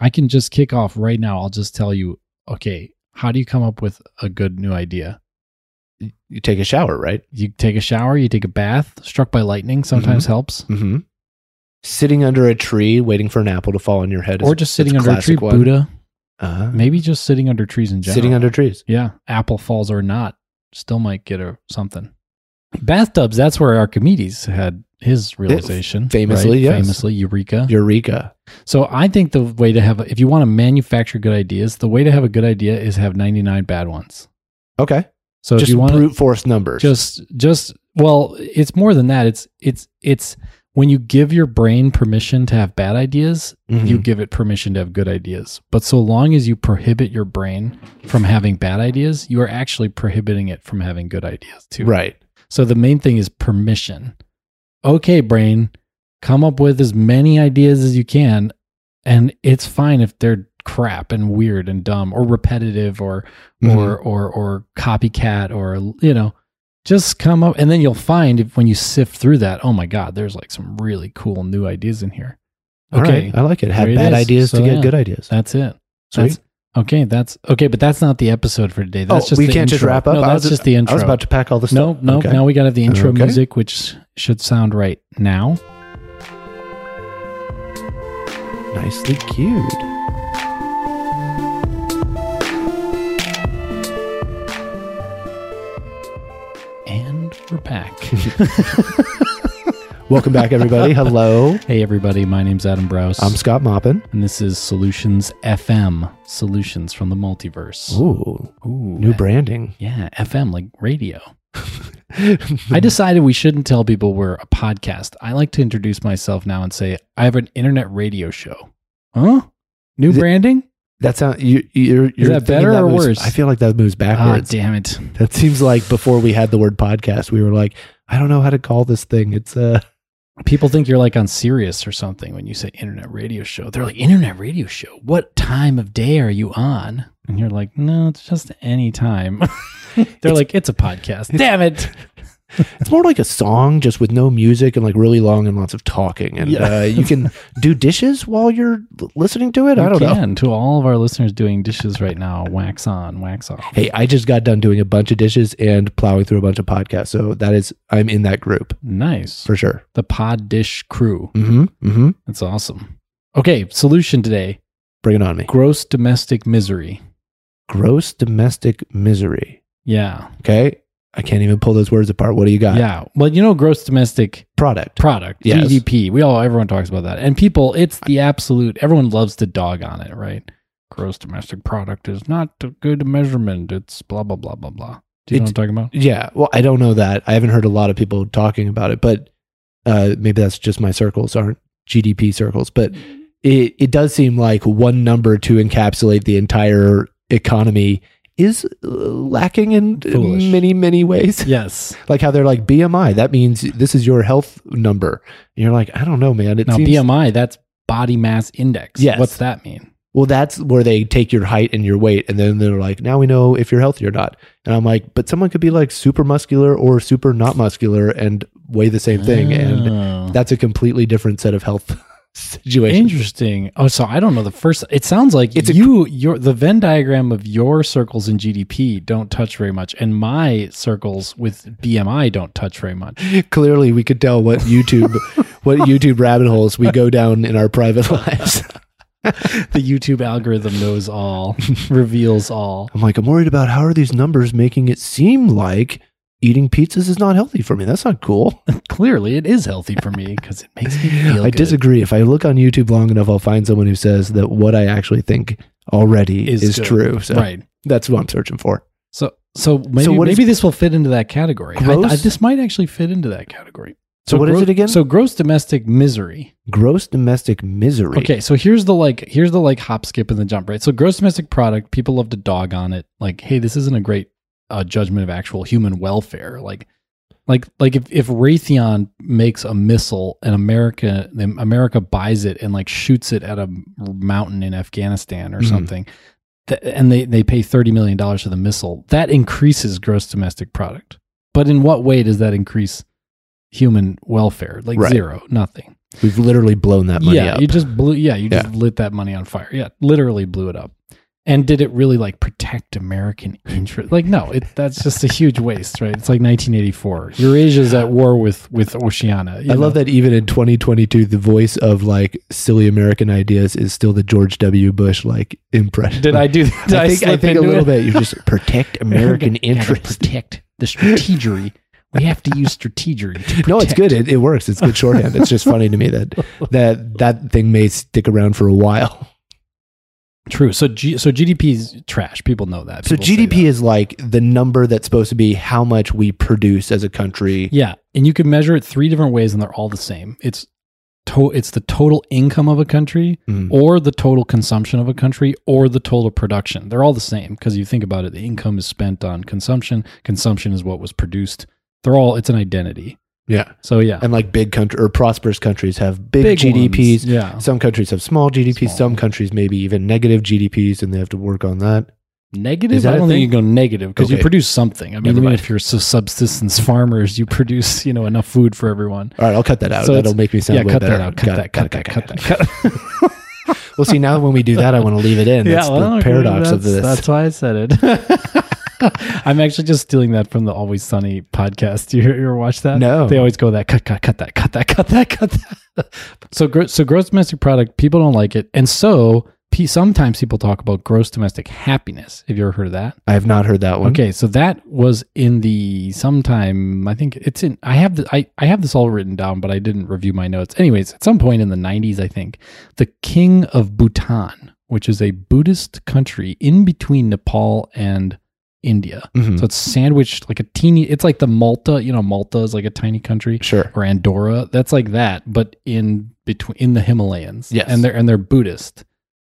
I can just kick off right now. I'll just tell you, okay, how do you come up with a good new idea? You take a shower, right? You take a shower, you take a bath, struck by lightning sometimes helps. Mm-hmm. Sitting under a tree, waiting for an apple to fall on your head, Or is- just sitting under a tree, one. Buddha. Uh-huh. Maybe just sitting under trees in general. Sitting under trees. Yeah, apple falls or not, still might get a something. Bathtubs, that's where Archimedes had his realization. famously, right? yes. Famously, Eureka. Eureka. So I think the way to have, a, if you want to manufacture good ideas, the way to have a good idea is have 99 bad ones. Okay. So if just you want brute force numbers. just, just, well, it's more than that. It's, it's, it's when you give your brain permission to have bad ideas, Mhm. you give it permission to have good ideas. But so long as you prohibit your brain from having bad ideas, you are actually prohibiting it from having good ideas too. right. So the main thing is permission. Okay, brain, come up with as many ideas as you can. And it's fine if they're crap and weird and dumb or repetitive or Mhm. or or or copycat or you know, just come up and then you'll find if when you sift through that, oh my God, there's like some really cool new ideas in here. Okay. right. I like it. Have There it bad ideas So, to get yeah. good ideas. That's it. Sweet. That's okay. That's okay, but that's not the episode for today. That's oh, just we can't just wrap up. No, that's was just the intro. I was about to pack all the No, stuff. no. Okay. Now we got to have the intro Okay. music, which should sound right now. Nicely cued. And we're back. Welcome back, everybody. Hello. hey, everybody. My name's Adam Braus. I'm Scot Maupin. and this is Solutions FM, Solutions from the Multiverse. Ooh, Ooh, new branding. Yeah, FM, like radio. I decided we shouldn't tell people we're a podcast. I like to introduce myself now and say, I have an internet radio show. Huh? New Is it- branding? That sound you you're, you're that better or moves- worse? I feel like that moves Ah, backwards. damn it. that seems like before we had the word podcast, we were like, I don't know how to call this thing. It's uh People think you're like on Sirius or something when you say internet radio show. They're like, internet radio show? What time of day are you on? And you're like, no, it's just any time. They're like, it's a podcast. Damn it. it's more like a song just with no music and like really long and lots of talking. And Yeah. uh, you can do dishes while you're listening to it. I don't know. To all of our listeners doing dishes right now, wax on, wax off. Hey, I just got done doing a bunch of dishes and plowing through a bunch of podcasts. So that is I'm in that group Nice. for sure. The Pod Dish crew. Mm-hmm. Mm-hmm. That's awesome. Okay, solution today Bring it on me. gross domestic misery. Gross domestic misery. Yeah. Okay. I can't even pull those words apart. What do you got? Yeah. Well, you know, gross domestic Product. product Yes. gdp we all everyone talks about that and people it's the absolute everyone loves to dog on it right gross domestic product is not a good measurement it's blah blah blah blah blah do you know what i'm talking about Yeah. Well, I don't know that. I haven't heard a lot of people talking about it, but uh, maybe that's just my circles aren't GDP circles. But it, it does seem like one number to encapsulate the entire economy is uh, lacking in Foolish. many, many ways. yes like how they're like BMI. That means this is your health number. And you're like, I don't know, man. It now seems, bmi that's body mass index Yes. what's that mean Well, that's where they take your height and your weight, and then they're like, now we know if you're healthy or not. And I'm like, but someone could be like super muscular or super not muscular and weigh the same thing, and Oh. that's a completely different set of health situation. Interesting. Oh, so I don't know the first. It sounds like It's a- you, your the Venn diagram of your circles in GDP don't touch very much, and my circles with BMI don't touch very much. Clearly, we could tell what YouTube, what YouTube rabbit holes we go down in our private lives. the YouTube algorithm knows all, reveals all. I'm like, I'm worried about how are these numbers making it seem like eating pizzas is not healthy for me. That's not cool. Clearly, it is healthy for me because it makes me feel I good. disagree. If I look on YouTube long enough, I'll find someone who says that what I actually think already Is is, true. So Right. that's what I'm searching for. So, so maybe, is- maybe this will fit into that category. I- Gross? I, this might actually fit into that category. So what is gro- it again? So gross domestic misery. Gross domestic misery. Okay, so here's the like here's the like hop skip and the jump, right? So gross domestic product, people love to dog on it. Like, hey, this isn't a great uh, judgment of actual human welfare. Like like like if, if Raytheon makes a missile and America America buys it and like shoots it at a mountain in Afghanistan or Mhm. something, th- and they, they pay thirty million dollars for the missile, that increases gross domestic product. But in what way does that increase human welfare, like Right. zero, nothing. We've literally blown that money yeah, up. you just blew. Yeah, you just Yeah. lit that money on fire. Yeah, literally blew it up. And did it really like protect American interest? Like, no, it, that's just a huge waste, right? It's like 1984. Eurasia's at war with with Oceania. I love that even in 2022, the voice of like silly American ideas is still the George W. Bush like impression. Did I do? Did I, I think I think a little it? bit. You just protect American Gotta interests. protect the strategery. We have to use strategery. to No, it's good. It, it works. It's good shorthand. It's just funny to me that that that thing may stick around for a while. True. So G, so GDP is trash. People know that. So People say GDP that. is like the number that's supposed to be how much we produce as a country. yeah, and you can measure it three different ways, and they're all the same. It's to, it's the total income of a country, Mm. or the total consumption of a country, or the total production. They're all the same because you think about it. The income is spent on consumption. Consumption is what was produced. They're all. It's an identity. Yeah. So yeah, And like big country or prosperous countries have big, GDPs. ones. Yeah. Some countries have small GDPs. Small. Some countries maybe even negative GDPs, and they have to work on that. Negative? Is that I a don't think thing? you go negative because you Okay. produce something. I mean, Never even mind. if you're su- subsistence farmers, you produce you know enough food for everyone. All right, I'll cut that out. So That'll make me sound yeah, way cut better. that out. Cut Got that. Cut that. Cut that. Cut. Well, see, now when we do that, I want to leave it in. That's well, the okay, paradox of this. That's why I said it. I'm actually just stealing that from the Always Sunny podcast. You, you ever watch that? No. They always go that cut, cut, cut that, cut that, cut that, cut that. so, so gross domestic product, people don't like it, and so sometimes people talk about gross domestic happiness. Have you ever heard of that? I have not heard that one. Okay, so that was in the sometime I think it's in I have the I, I have this all written down, but I didn't review my notes. Anyways, at some point in the nineties, I think, the king of Bhutan, which is a Buddhist country in between Nepal and India. Mhm. So it's sandwiched like a teeny it's like the Malta, you know, Malta is like a tiny country Sure. or Andorra. That's like that, but in between in the Himalayas. Yes. And they're and they're Buddhist.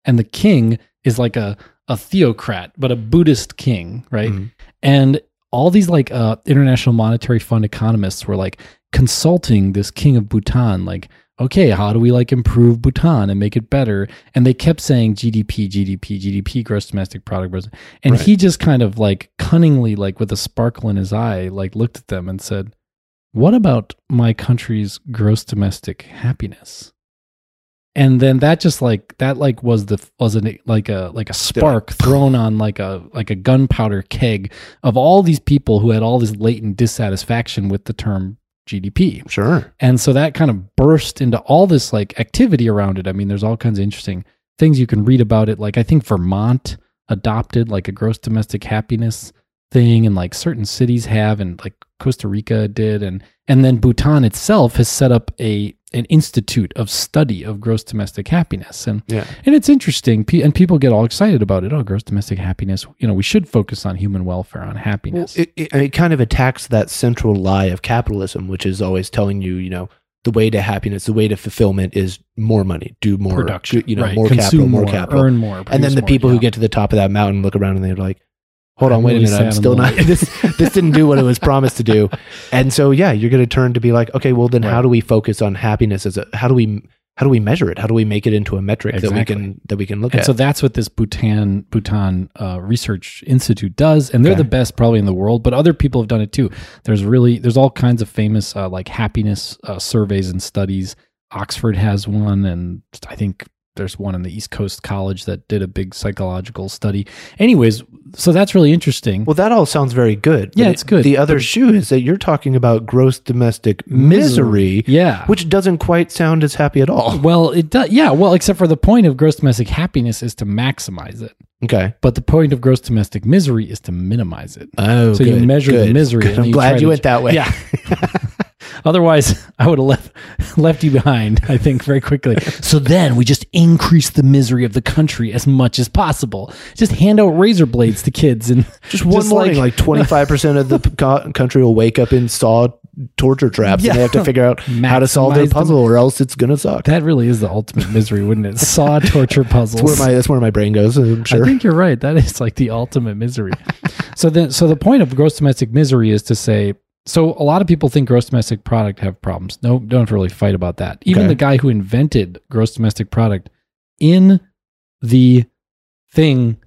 And the king is like a a theocrat, but a Buddhist king, right? Mhm. And all these like uh International Monetary Fund economists were like consulting this king of Bhutan, like, okay, how do we like improve Bhutan and make it better? And they kept saying GDP, GDP, GDP, gross domestic product. And Right. he just kind of like cunningly, like with a sparkle in his eye, like looked at them and said, What about my country's gross domestic happiness? And then that just like that like was the was an like a like a spark thrown on like a like a gunpowder keg of all these people who had all this latent dissatisfaction with the term GDP. Sure. And so that kind of burst into all this like activity around it. I mean, there's all kinds of interesting things you can read about it. Like I think Vermont adopted like a gross domestic happiness thing and like certain cities have and like Costa Rica did and and then Bhutan itself has set up a an institute of study of gross domestic happiness and Yeah. and it's interesting and people get all excited about it oh gross domestic happiness you know we should focus on human welfare on Well, happiness it, it, it kind of attacks that central lie of capitalism, which is always telling you, you know, the way to happiness, the way to fulfillment is more money, do more production you know, right. more Consume capital, more, capital. earn more and then the more, people yeah. who get to the top of that mountain look around and they're like, hold on, I'm wait really a minute, I'm still I'm not, this, this didn't do what it was promised to do. And so, yeah, you're going to turn to be like, okay, well then how do we focus on happiness as a, how do we, how do we measure it? How do we make it into a metric that we can, that we can look and at? so that's what this Bhutan Bhutan uh, Research Institute does, and they're Okay. the best probably in the world. But other people have done it too. There's really there's all kinds of famous uh, like happiness uh, surveys and studies. Oxford has one, and I think there's one in the East Coast College that did a big psychological study. Anyways, so that's really interesting. Well, that all sounds very good. Yeah, it's good. The other shoe is that you're talking about gross domestic misery, yeah. which doesn't quite sound as happy at all. well, it does. Yeah. Well, except for the point of gross domestic happiness is to maximize it, Okay. but the point of gross domestic misery is to minimize it. Oh, So you measure the misery and I'm you glad you to- went that way. Yeah. Otherwise, I would have left left you behind. I think very quickly. So then we just increase the misery of the country as much as possible. Just hand out razor blades to kids and Just one Just morning, like- twenty five percent of the co- country will wake up and saw torture traps, and they have to figure out how to solve their Maximize them. puzzle, or else it's gonna suck. that really is the ultimate misery, wouldn't it? Saw torture puzzles. That's where my that's where my brain goes. I'm sure. I think you're right. That is like the ultimate misery. so then, so the point of gross domestic misery is to say. So a lot of people think gross domestic product have problems. No, don't have to really fight about that. Even Okay. the guy who invented gross domestic product in the thing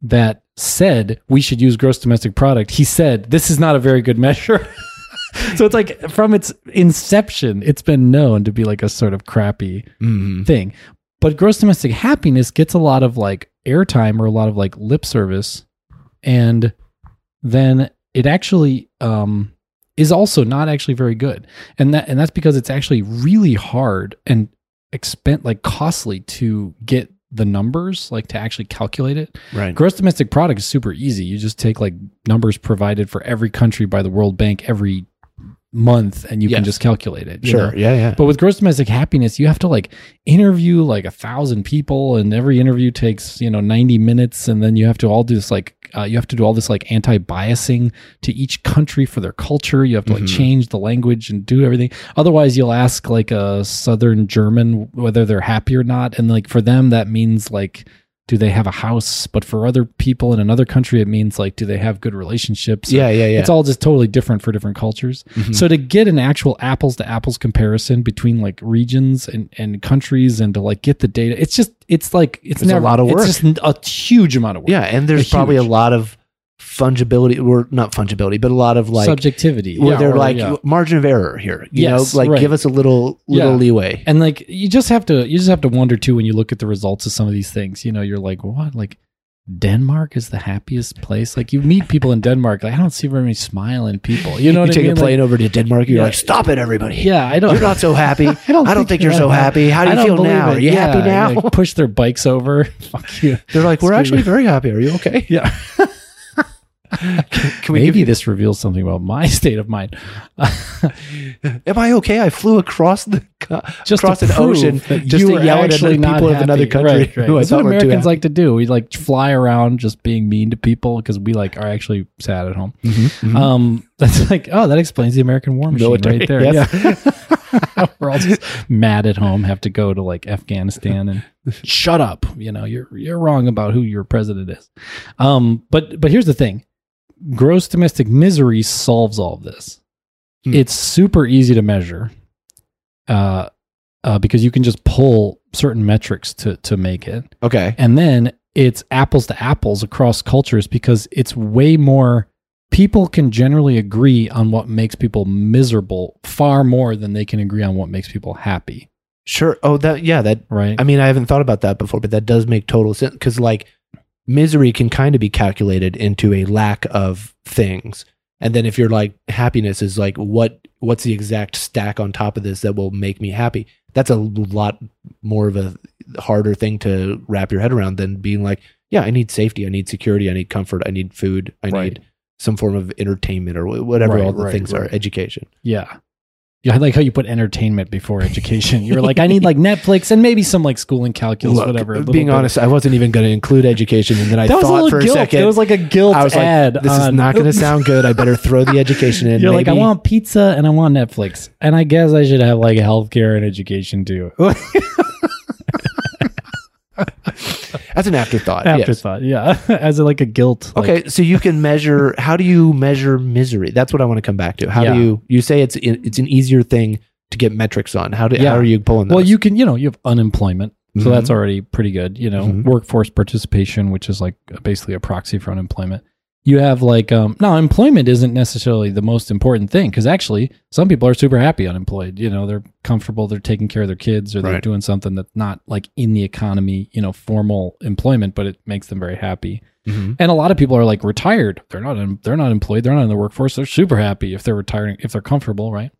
that said we should use gross domestic product, he said this is not a very good measure. so it's like from its inception, it's been known to be like a sort of crappy Mhm. thing. But gross domestic happiness gets a lot of like airtime or a lot of like lip service, and then it actually um, is also not actually very good, and that and that's because it's actually really hard and expen like costly to get the numbers like to actually calculate it. Right. Gross domestic product is super easy. You just take like numbers provided for every country by the World Bank every month, and you can just calculate it. Sure. know? Yeah. Yeah. But with gross domestic happiness, you have to like interview like a thousand people, and every interview takes you know ninety minutes, and then you have to all do this like uh, you have to do all this like anti-biasing to each country for their culture. You have to like Mhm. change the language and do everything. Otherwise, you'll ask like a Southern German whether they're happy or not, and like for them that means like. Do they have a house? But for other people in another country, it means like, do they have good relationships? yeah. Yeah. Yeah. It's all just totally different for different cultures. Mhm. So to get an actual apples to apples comparison between like regions and, and countries and to like get the data, it's just it's like it's, It's a lot of work. It's just a huge amount of work. yeah. And there's A probably a lot of fungibility, or not fungibility, but a lot of like subjectivity. where yeah, they're or, like yeah. margin of error here. You Yes, know, like right. give us a little little Yeah. leeway. and like you just have to you just have to wonder too when you look at the results of some of these things. You know, you're like, what? Like Denmark is the happiest place. Like you meet people in Denmark, like I don't see very many smiling people. You know you what take I mean? a plane over to Denmark, you're Yeah. like, stop it, everybody. Yeah, I don't. You're not so happy. I don't, I don't think, you're so happy. How do you feel now? it. Are you Yeah, happy now? like, push their bikes over. Fuck you. They're like, we're Screw actually you. very happy. Are you okay? Yeah. Can we Maybe give, this reveals something about my state of mind. am I okay? I flew across the co- just across an ocean just you to yell at actually another not people of another happy. country Right, right. who I That's what thought Americans like to do. We like fly around just being mean to people because we like are actually sad at home. Mhm. Um, that's like oh, that explains the American war machine Military, right there. yes. Yeah, we're all just mad at home. Have to go to like Afghanistan and shut up. You know, you're you're wrong about who your president is. Um, but but here's the thing: gross domestic misery solves all of this. Hmm. It's super easy to measure, uh, uh, because you can just pull certain metrics to to make it okay. and then it's apples to apples across cultures because it's way more people can generally agree on what makes people miserable far more than they can agree on what makes people happy Sure. Oh, that yeah. That right I mean, I haven't thought about that before, but that does make total sense because like misery can kind of be calculated into a lack of things. And then if you're like happiness is like what what's the exact stack on top of this that will make me happy? That's a lot more of a harder thing to wrap your head around than being like, yeah, I need safety, I need security, I need comfort, I need food, I Right. need some form of entertainment or whatever Right, all the right, things are, education. yeah yeah i like how you put entertainment before education you were like i need like netflix and maybe some like schooling calculus Look, whatever being bit. honest, I wasn't even going to include education, and then I that was a thought for a guilt second, it was like a guilt I was like, ad this is not going to sound good. I better throw the education in. You're like, I want pizza and I want Netflix. And I guess I should have like healthcare and education too. As an afterthought. yes. Afterthought, yeah. As a, like a guilt. like- Okay, so you can measure. How do you measure misery? That's what I want to come back to. How Yeah. do you? You say it's it's an easier thing to get metrics on. How do? Yeah. How are you pulling those? well, you can, you know, you have unemployment. So Mhm. that's already pretty good. You know, Mhm. workforce participation, which is like basically a proxy for unemployment. You have like, um, now employment isn't necessarily the most important thing because actually some people are super happy unemployed. You know, they're comfortable, they're taking care of their kids or they're Right. doing something that's not like in the economy, you know, formal employment, but it makes them very happy. Mhm. And a lot of people are like retired. They're not. They're not employed. They're not in the workforce. They're super happy if they're retiring. If they're comfortable, right?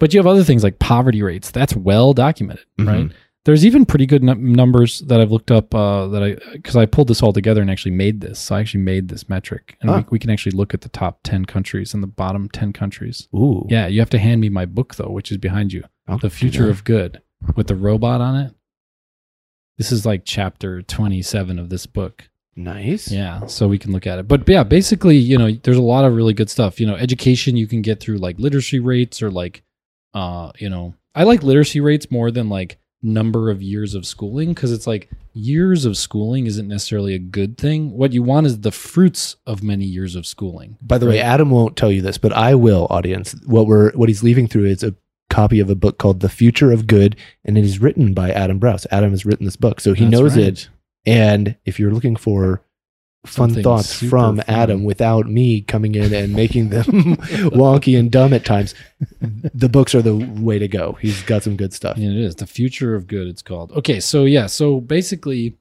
But you have other things like poverty rates. That's well documented, Mhm. right? There's even pretty good num- numbers that I've looked up uh, that I because I pulled this all together and actually made this. So I actually made this metric, and Huh. we, we can actually look at the top ten countries and the bottom ten countries. Ooh, Yeah, you have to hand me my book though, which is behind you, I'll "The Future of Good," with the robot on it. This is like chapter twenty-seven of this book. nice. Yeah, so we can look at it. But yeah, basically, you know, there's a lot of really good stuff. You know, education you can get through like literacy rates or like uh, you know, I like literacy rates more than like number of years of schooling because it's like years of schooling isn't necessarily a good thing. What you want is the fruits of many years of schooling. By the way, Adam won't tell you this, but I will, audience. What we're what he's leaving through is a copy of a book called The Future of Good, and it is written by Adam Braus. Adam has written this book, so he That's knows right. it. And if you're looking for fun Something thoughts from fun. Adam without me coming in and making them wonky and dumb at times. The books are the way to go. He's got some good stuff. Yeah, it is the future of good. It's called. Okay, so yeah, so basically,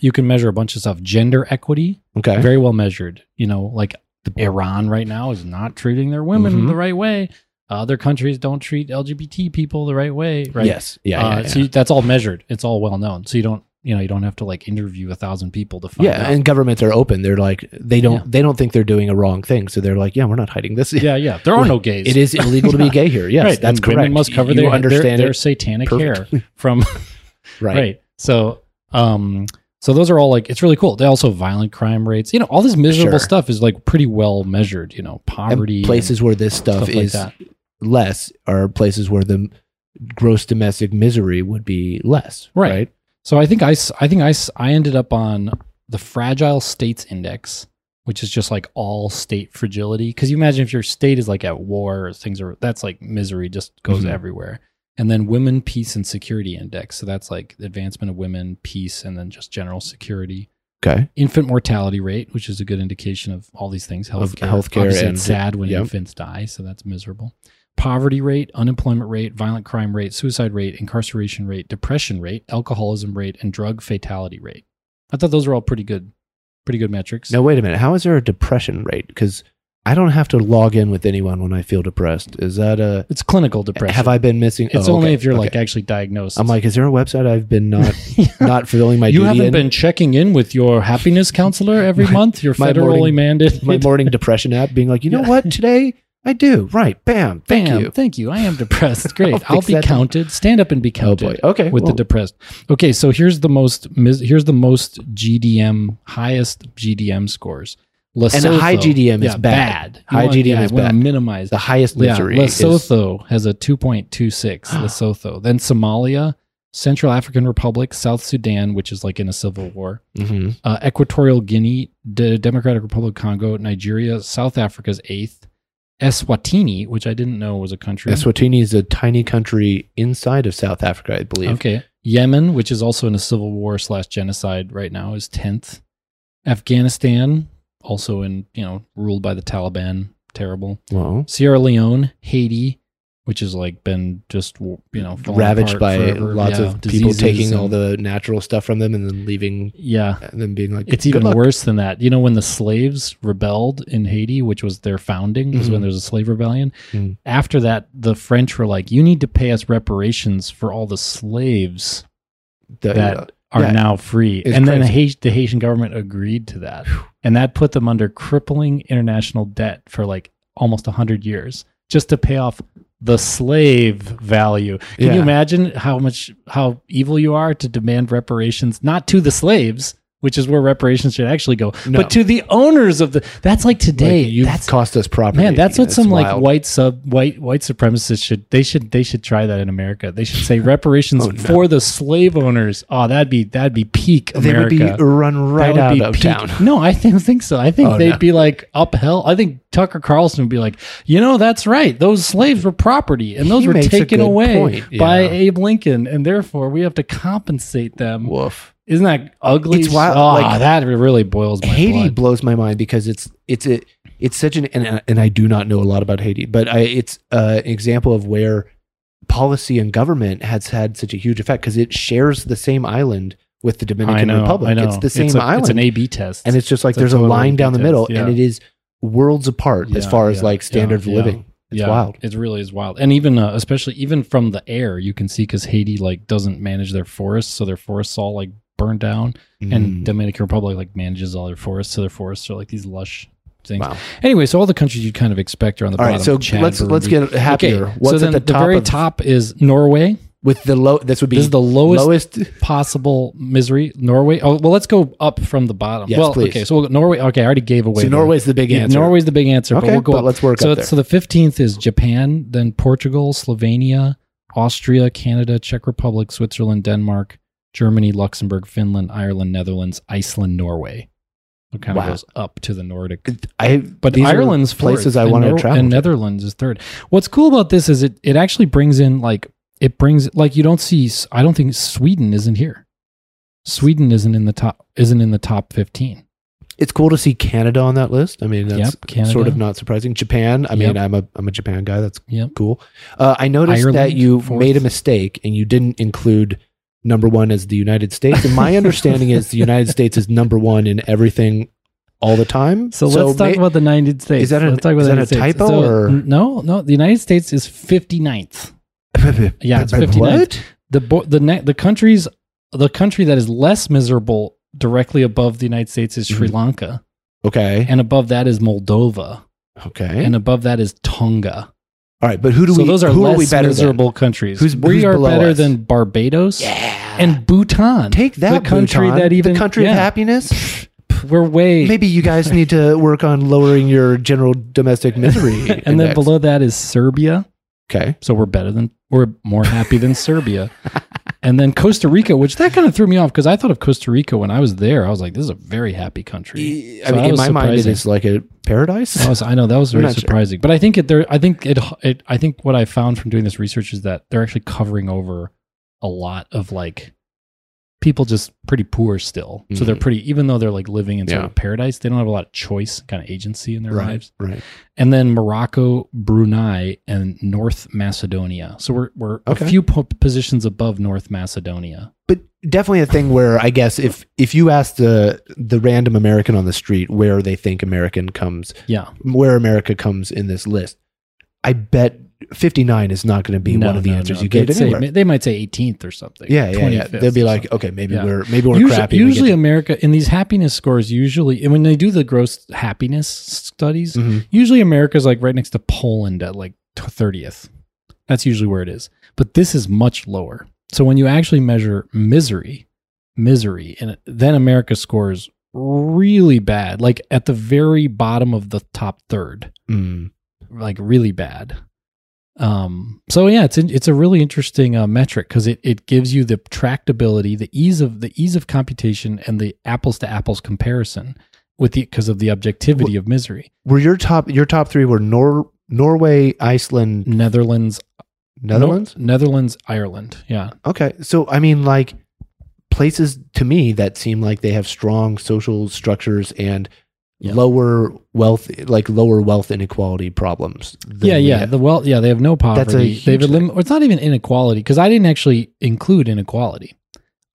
you can measure a bunch of stuff. Gender equity, Okay. very well measured. You know, like Iran right now is not treating their women Mhm. the right way. Other countries don't treat LGBT people the right way. Right. Yes. Yeah. Uh, yeah, yeah. So you, that's all measured. It's all well known. So you don't, you know, you don't have to like interview a thousand people to find yeah, out. and governments are open. They're like they don't Yeah. they don't think they're doing a wrong thing, so they're like, yeah, we're not hiding this. yeah, yeah. There are no gays. It is illegal to be gay here. Yes, right. that's and correct. Women must cover you their understand their, their satanic hair from right. right. So, um, so those are all like it's really cool. They also violent crime rates. You know, all this miserable Sure. stuff is like pretty well measured. You know, And poverty places where this stuff, stuff is that. less are places where the gross domestic misery would be less. Right. Right. So I think I, I think I, I ended up on the fragile states index, which is just like all state fragility. Because you imagine if your state is like at war, things are that's like misery just goes Mhm. everywhere. And then women, peace, and security index. So that's like advancement of women, peace, and then just general security. Okay. Infant mortality rate, which is a good indication of all these things. Of Healthcare, healthcare Obviously, and- it's sad when yep. infants die, so that's miserable. Poverty rate, unemployment rate, violent crime rate, suicide rate, incarceration rate, depression rate, alcoholism rate, and drug fatality rate. I thought those were all pretty good, pretty good metrics. Now wait a minute. How is there a depression rate? Because I don't have to log in with anyone when I feel depressed. Is that a? it's clinical depression. Have I been missing? It's oh, only okay, if you're okay. like actually diagnosed. I'm like, is there a website I've been not not fulfilling my you haven't in? been checking in with your happiness counselor every My- month. Your federally morning- mandated. my morning depression app being like, you know Yeah. what? Today I do. Right. Bam. Thank Bam, you. Thank you. I am depressed. Great. I'll be counted. Stand up and be counted. Oh boy. Okay. with well, the depressed. Okay, so here's the most here's the most GDM highest GDM scores. Lesotho, a high GDM is yeah, bad. High want- GDM yeah, is bad. Minimize. the highest yeah, misery. is- Lesotho has a 2.26. Lesotho, then Somalia, Central African Republic, South Sudan, which is like in a civil war, Mhm. uh, Equatorial Guinea, the Democratic Republic of Congo, Nigeria, South Africa's eighth, Eswatini, which I didn't know was a country. Eswatini is a tiny country inside of South Africa, I believe. Okay. Yemen, which is also in a civil war slash genocide right now, is tenth. Afghanistan, also in you know ruled by the Taliban, terrible. Well, Sierra Leone, Haiti, which has like been just you know ravaged by forever. lots Yeah, of people taking all the natural stuff from them and then leaving yeah. and then being like, It's even luck." worse than that. You know, when the slaves rebelled in Haiti, which was their founding, was Mhm. when there was a slave rebellion. Mhm. After that, the French were like, "You need to pay us reparations for all the slaves The- that are yeah. now free. It's and then the, crazy. Haiti, the Haitian government agreed to that. And that put them under crippling international debt for like almost 100 years just to pay off the slave value. Can Yeah. you imagine how much how evil you are to demand reparations not to the slaves, which is where reparations should actually go, No. but to the owners of the That's like today. Like, you've that's cost us property. Man, that's what some like white sub white white supremacists should they should they should try that in America. They should say reparations Oh, no. for the slave owners. Oh, that'd be that'd be peak America. They would be run right out be of peak- town. No, I don't think so. I think Oh, they'd no. be like upheld. I think Tucker Carlson would be like, you know, that's right. Those slaves were property, and those He were taken away point. by Yeah. Abe Lincoln, and therefore we have to compensate them. Woof. Isn't that ugly? It's wild, Oh, like- that really boils my Haiti blood. blows my mind because it's it's a it's such an and, and I do not know a lot about Haiti, but I, it's uh, an example of where policy and government has had such a huge effect because it shares the same island with the Dominican know. Republic. I know. It's the same a- island, It's an A/B test, and it's just like it's there's a, total line down the middle, test, and it is worlds apart as Yeah, far as like standard yeah, of living. It's yeah, wild. It really is wild, and even uh, especially even from the air, you can see because Haiti like doesn't manage their forests, so their forests all like burned down, Mm. and Dominican Republic like manages all their forests, so their forests are like these lush things. wow. Anyway, so all the countries you'd kind of expect are on the All bottom. right, so Chad, let's let's get happier. Okay, What's so at then the top? very of, top is Norway. with the low? This would be This is the lowest, lowest. possible misery. Norway. Oh well, let's go up from the bottom. Yes, well, please. okay, so we'll go Norway. Okay, I already gave away. So the- Norway's the big yeah, answer. Norway's the big answer, Okay, but we'll go but up. let's work so, so the 15th is Japan, then Portugal, Slovenia, Austria, Canada, Czech Republic, Switzerland, Denmark, Germany, Luxembourg, Finland, Ireland, Netherlands, Iceland, Norway. So kind Wow. of goes up to the Nordic. I But Ireland's places I want to Nor- travel. And to. Netherlands is third. What's cool about this is it it actually brings in like it brings like you don't see. I don't think Sweden isn't here. Sweden isn't in the top. Isn't in the top 15. It's cool to see Canada on that list. I mean, that's Yep, sort of not surprising. Japan. I mean, Yep. I'm a I'm a Japan guy. That's Yep. cool. Uh, I noticed that you fourth. made a mistake and you didn't include number one as the United States. And my understanding is the United States is number one in everything all the time. So, let's talk about the United States. Is that a- let's talk about is that a States. typo, So, or- no? No, the United States is 59th. Yeah, it's But 59th. What? The bo- the ne- the countries the country that is less miserable directly above the United States is Sri Mhm. Lanka, Okay. and above that is Moldova, Okay. and above that is Tonga. all right, but who do so we? those are who less are we better miserable countries. Who's- we who's are below better us? than Barbados Yeah. And Bhutan. take that the country Bhutan, that even the country yeah, of happiness. We're way Maybe you guys need to work on lowering your general domestic misery. and then below that is Serbia. Okay. So we're better than we're more happy than Serbia. And then Costa Rica, which that kind of threw me off because I thought of Costa Rica when I was there. I was like, this is a very happy country. I mean, in my mind, it is like a paradise. That was, I know that was very not sure. surprising, but I think it there. I think it, it. I think what I found from doing this research is that they're actually covering over a lot of like people just pretty poor still. So they're Mhm. pretty, even though they're like living in sort Yeah. of paradise, they don't have a lot of choice, kind of agency in their right. lives. Right. And then Morocco, Brunei, and North Macedonia. So we're we're Okay. a few po- positions above North Macedonia. But definitely a thing where I guess if if you ask the the random American on the street where they think American comes, Yeah, where America comes in this list, I bet 59 is not going to be No, one of the no, answers no. you get say- anywhere. they might say 18th or something. Yeah, yeah, yeah. They'll be like, okay, maybe Yeah. we're maybe we're usually, crappy. and we usually America in these happiness scores usually and when they do the gross happiness studies Mhm. usually america's like right next to poland at like 30th that's usually where it is but this is much lower so when you actually measure misery misery and then america scores really bad like at the very bottom of the top third Mm. Like really bad. Um, so yeah, it's in, it's a really interesting uh, metric because it, it gives you the tractability, the ease of the ease of computation, and the apples to apples comparison with the because of the objectivity of misery. Were your top your top three were Nor Norway, Iceland, Netherlands, Netherlands? No- Netherlands, Ireland. Yeah, Okay. So, I mean, like places to me that seem like they have strong social structures and Yeah. lower wealth, like lower wealth inequality problems. yeah, yeah. The wealth yeah, they have no That's a poverty. They've elim- or it's not even inequality because I didn't actually include inequality.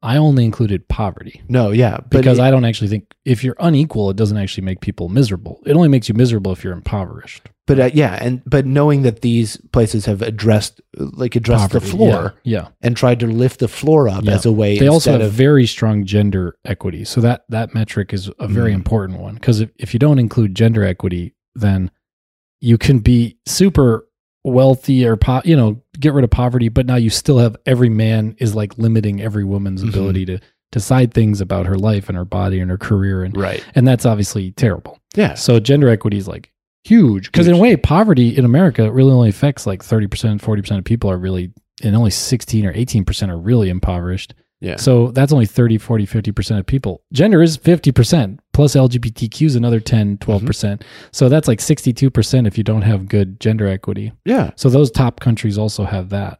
I only included poverty. no, yeah. Because it- I don't actually think if you're unequal, it doesn't actually make people miserable. It only makes you miserable if you're impoverished. but uh, yeah, and but knowing that these places have addressed like addressed the floor yeah, and tried to lift the floor up Yeah. as a way. They also have of very strong gender equity, so that that metric is a very Mhm. important one. Because if, if you don't include gender equity, then you can be super wealthy or po- you know get rid of poverty, but now you still have every man is like limiting every woman's Mhm. ability to decide things about her life and her body and her career, and right. and that's obviously terrible. Yeah. So gender equity is like huge because in a way, poverty in America really only affects like thirty percent, forty percent of people are really, and only sixteen or eighteen percent are really impoverished. Yeah. So that's only 30, 40, 50 percent of people. Gender is fifty percent plus LGBTQ is another 10, 12 Mm-hmm. percent. So that's like sixty two percent if you don't have good gender equity. yeah. So those top countries also have that.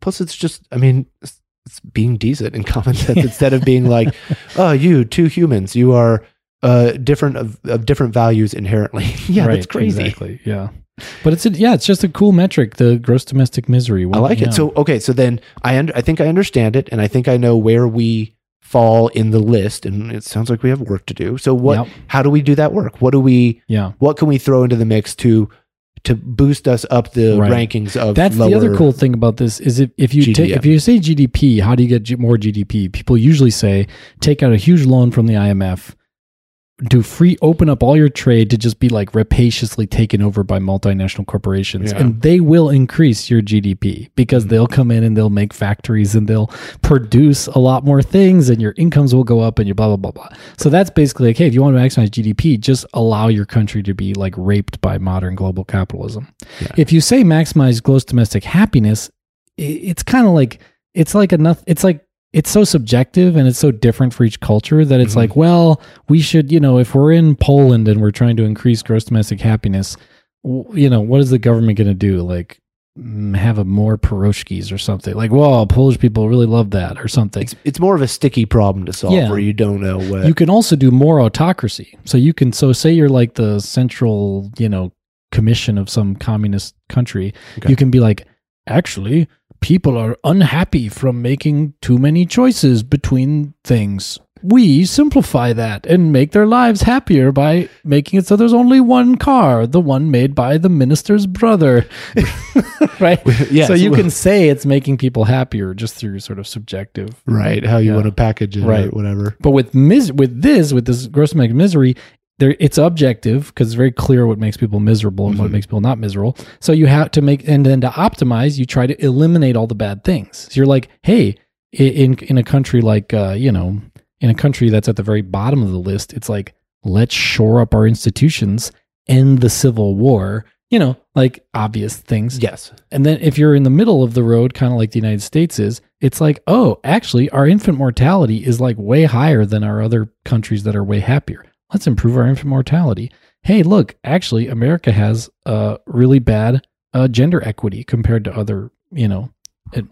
Plus, it's just, I mean, it's, it's being decent and common sense instead of being like, oh, you two humans, you are uh, different of, of different values inherently. yeah, Right, that's crazy. Exactly. Yeah. But it's a, yeah, it's just a cool metric, the gross domestic misery. I like Yeah. it. So okay, so then I under, I think I understand it, and I think I know where we fall in the list, and it sounds like we have work to do. So what? Yep. How do we do that work? What do we? yeah. What can we throw into the mix to to boost us up the Right. rankings of That's the other cool thing about this is if, if you take if you say GDP, how do you get more GDP? People usually say take out a huge loan from the IMF, do free open up all your trade to just be like rapaciously taken over by multinational corporations, Yeah. and they will increase your GDP because Mhm. they'll come in and they'll make factories and they'll produce a lot more things, and your incomes will go up, and your blah blah blah blah. So that's basically like, hey, if you want to maximize GDP, just allow your country to be like raped by modern global capitalism. Yeah. If you say maximize gross domestic happiness, it's kind of like it's like enough. It's like it's so subjective and it's so different for each culture that it's Mhm. like, well, we should, you know, if we're in Poland and we're trying to increase gross domestic happiness, w- you know, what is the government going to do? Like mm, have a more pierogies or something. Like, whoa, Polish people really love that or something. It's, it's more of a sticky problem to solve Yeah. where you don't know what. You can also do more autocracy. So you can so say you're like the central, you know, commission of some communist country. Okay. You can be like, actually, people are unhappy from making too many choices between things. We simplify that and make their lives happier by making it so there's only one car, the one made by the minister's brother. right? yes, so you can say it's making people happier just through sort of subjective right how you Yeah. want to package it Right. whatever. but with mis- with this, with this gross amount of misery, there it's objective because it's very clear what makes people miserable and what Mhm. makes people not miserable. So you have to make and then to optimize, you try to eliminate all the bad things. So you're like, hey, in in a country like uh, you know, in a country that's at the very bottom of the list, it's like let's shore up our institutions, end the civil war. You know, like obvious things. Yes. And then if you're in the middle of the road, kind of like the United States is, it's like, oh, actually, our infant mortality is like way higher than our other countries that are way happier. Let's improve our infant mortality. Hey, look, actually, America has uh, really bad uh, gender equity compared to other, you know,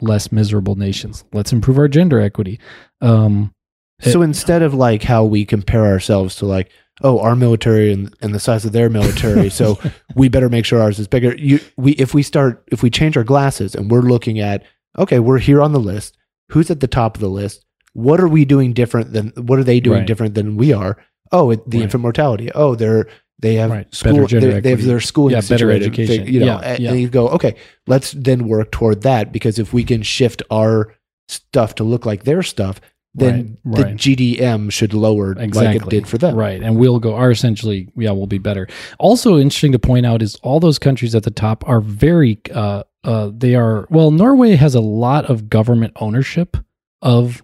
less miserable nations. Let's improve our gender equity. Um, So It- instead of like how we compare ourselves to like, oh, our military and, and the size of their military, so we better make sure ours is bigger. You, we, if we start, if we change our glasses and we're looking at, okay, we're here on the list. Who's at the top of the list? What are we doing different than? What are they doing Right. different than we are? Oh, it, the Right. infant mortality. Oh, they're they have Right. school. They, have their schooling Yeah, better education. You know, Yeah, and, yeah. and you go, okay, let's then work toward that because if we can shift our stuff to look like their stuff, then Right, the right. GDM should lower like it did for them. Right. And we'll go, are essentially, yeah, we'll be better. Also, interesting to point out is all those countries at the top are very, uh, uh, they are, well, Norway has a lot of government ownership of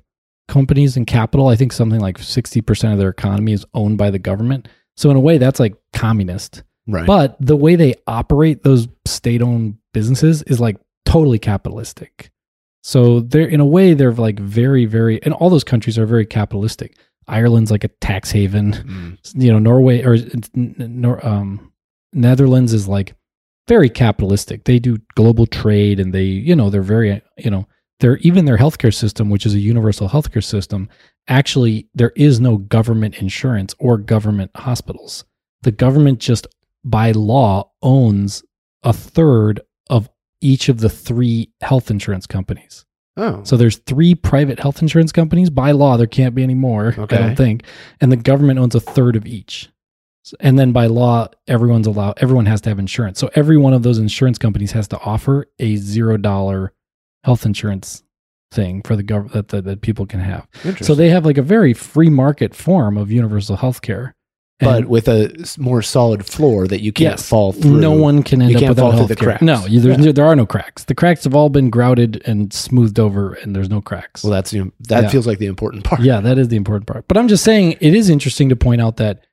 companies and capital. I think something like 60% of their economy is owned by the government. So, in a way, that's like communist. Right. But the way they operate those state owned businesses is like totally capitalistic. So they're in a way they're like very, very and all those countries are very capitalistic. Ireland's like a tax haven. Mm. You know, Norway or it's n- n- Nor, um, Netherlands is like very capitalistic. They do global trade and they, you know, they're very, you know, they're even their healthcare system, which is a universal healthcare system, actually there is no government insurance or government hospitals. The government just by law owns a third of each of the three health insurance companies. Oh. So there's three private health insurance companies. By law, there can't be any more. okay. I don't think. And the government owns a third of each. And then by law, everyone's allowed. Everyone has to have insurance. So every one of those insurance companies has to offer a zero dollar health insurance thing for the government that, that that people can have. So they have like a very free market form of universal health care. but with a more solid floor that you can't Yes. fall through. No one can end You up can't without fall through the healthcare. cracks. No, you, Yeah. there are no cracks. The cracks have all been grouted and smoothed over, and there's no cracks. Well, that's the, that Yeah. feels like the important part. Yeah, that is the important part. But I'm just saying it is interesting to point out that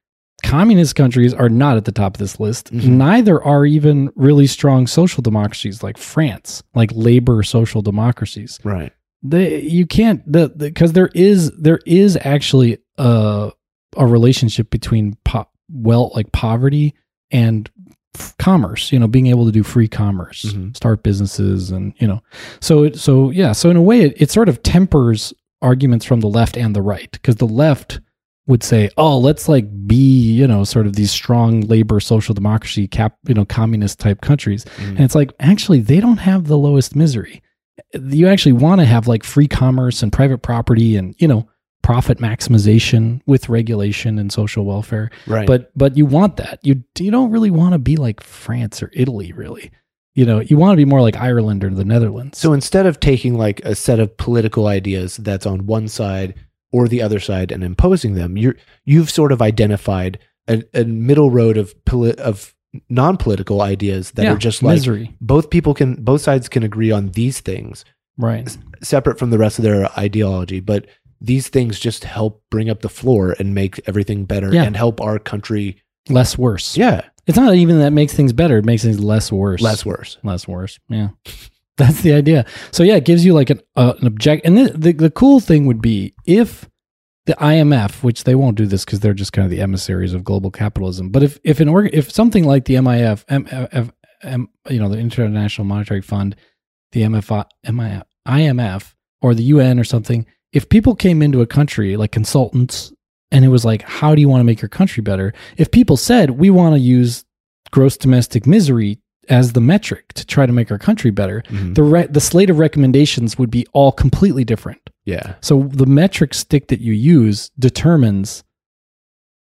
communist countries are not at the top of this list. Mhm. Neither are even really strong social democracies like France, like labor social democracies. Right. They you can't the because there is there is actually a a relationship between po- well like poverty and f- commerce you know being able to do free commerce Mhm. start businesses and you know so it so yeah so in a way it, it sort of tempers arguments from the left and the right because the left would say oh let's like be you know sort of these strong labor social democracy cap you know communist type countries. Mm. and it's like actually they don't have the lowest misery. You actually want to have like free commerce and private property and you know profit maximization with regulation and social welfare. Right. but but you want that. You you don't really want to be like France or Italy really. You know you want to be more like Ireland or the Netherlands. So instead of taking like a set of political ideas that's on one side or the other side and imposing them, you're you've sort of identified a, a middle road of poli- of non-political ideas that yeah, are just like misery both people can both sides can agree on these things right separate from the rest of their ideology, but these things just help bring up the floor and make everything better Yeah. and help our country. less worse Yeah, it's not even that makes things better it makes things less worse less worse. less worse. Yeah, that's the idea. So yeah, it gives you like an uh, an object. And the, the the cool thing would be if the IMF, which they won't do this because they're just kind of the emissaries of global capitalism. But if if an org, if something like the MIF, you know, the International Monetary Fund, the MFI, MI, IMF, or the UN or something, if people came into a country like consultants and it was like, how do you want to make your country better? If people said, we want to use gross domestic misery as the metric to try to make our country better, Mhm. the re- the slate of recommendations would be all completely different. yeah. So the metric stick that you use determines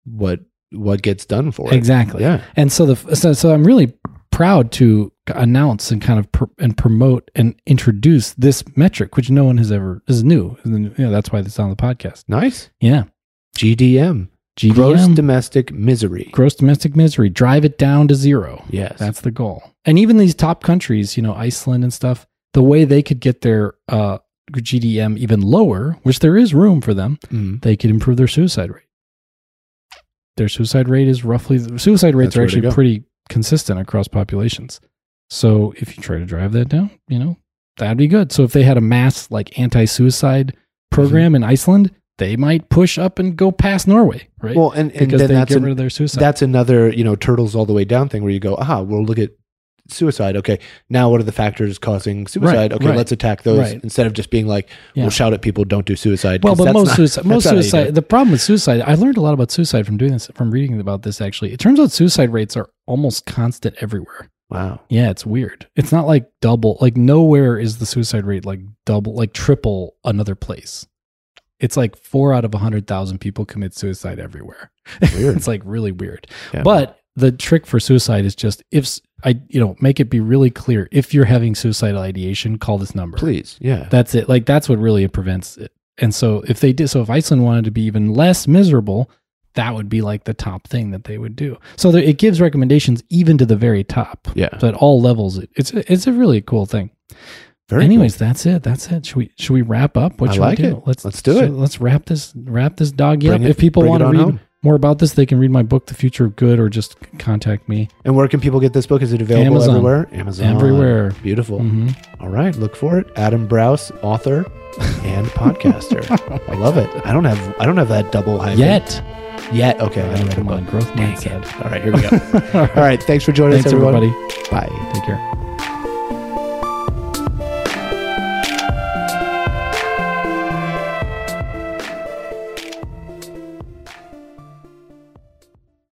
What what gets done for it? exactly. Yeah. And so the so, so I'm really proud to announce and kind of pr- and promote and introduce this metric, which no one has ever is new. And then, you know, that's why it's on the podcast. Nice. Yeah, GDM. GDM, Gross domestic misery. Gross domestic misery, drive it down to zero. Yes. That's the goal. And even these top countries, you know, Iceland and stuff, the way they could get their uh, GDM even lower, which there is room for them, Mhm. they could improve their suicide rate. Their suicide rate is roughly suicide rates That's are actually pretty consistent across populations. So if you try to drive that down, you know, that'd be good. So if they had a mass like anti-suicide program Mm-hmm. in Iceland, they might push up and go past Norway, right? Well, and, and because then they that's get an- rid of their suicide. that's another you know turtles all the way down thing where you go aha we'll look at suicide okay now what are the factors causing suicide Right, okay right, let's attack those right. instead of just being like Yeah. we'll shout at people don't do suicide Well, but most not- suicide, most not how you do suicide. The problem with suicide, I learned a lot about suicide from doing this, from reading about this. Actually, it turns out suicide rates are almost constant everywhere. wow Yeah, it's weird. It's not like double. Like nowhere is the suicide rate like double, like triple another place. It's like four out of a hundred thousand people commit suicide everywhere. It's like really weird. Yeah. But the trick for suicide is just if I, you know, make it be really clear. If you're having suicidal ideation, call this number. please yeah That's it. Like that's what really prevents it. And so if they did, so if Iceland wanted to be even less miserable, that would be like the top thing that they would do. So there, it gives recommendations even to the very top. yeah So at all levels, it, it's it's a really cool thing. Very Anyways, cool. that's it. That's it. Should we should we wrap up? What I should like we do? it. Let's Let's do it. Let's wrap this wrap this doggy Bring up. it- if people want to read home. more about this, they can read my book, The Future of Good, or just contact me and where can people get this book is it available Amazon. everywhere amazon everywhere. beautiful hmm all right look for it Adam Braus author and podcaster i love it i don't have i don't have that double hyphen Yet, yet okay I Oh, gotta come on, growth mindset. all right here we go all right thanks for joining Thanks, us everyone everybody. bye Take care.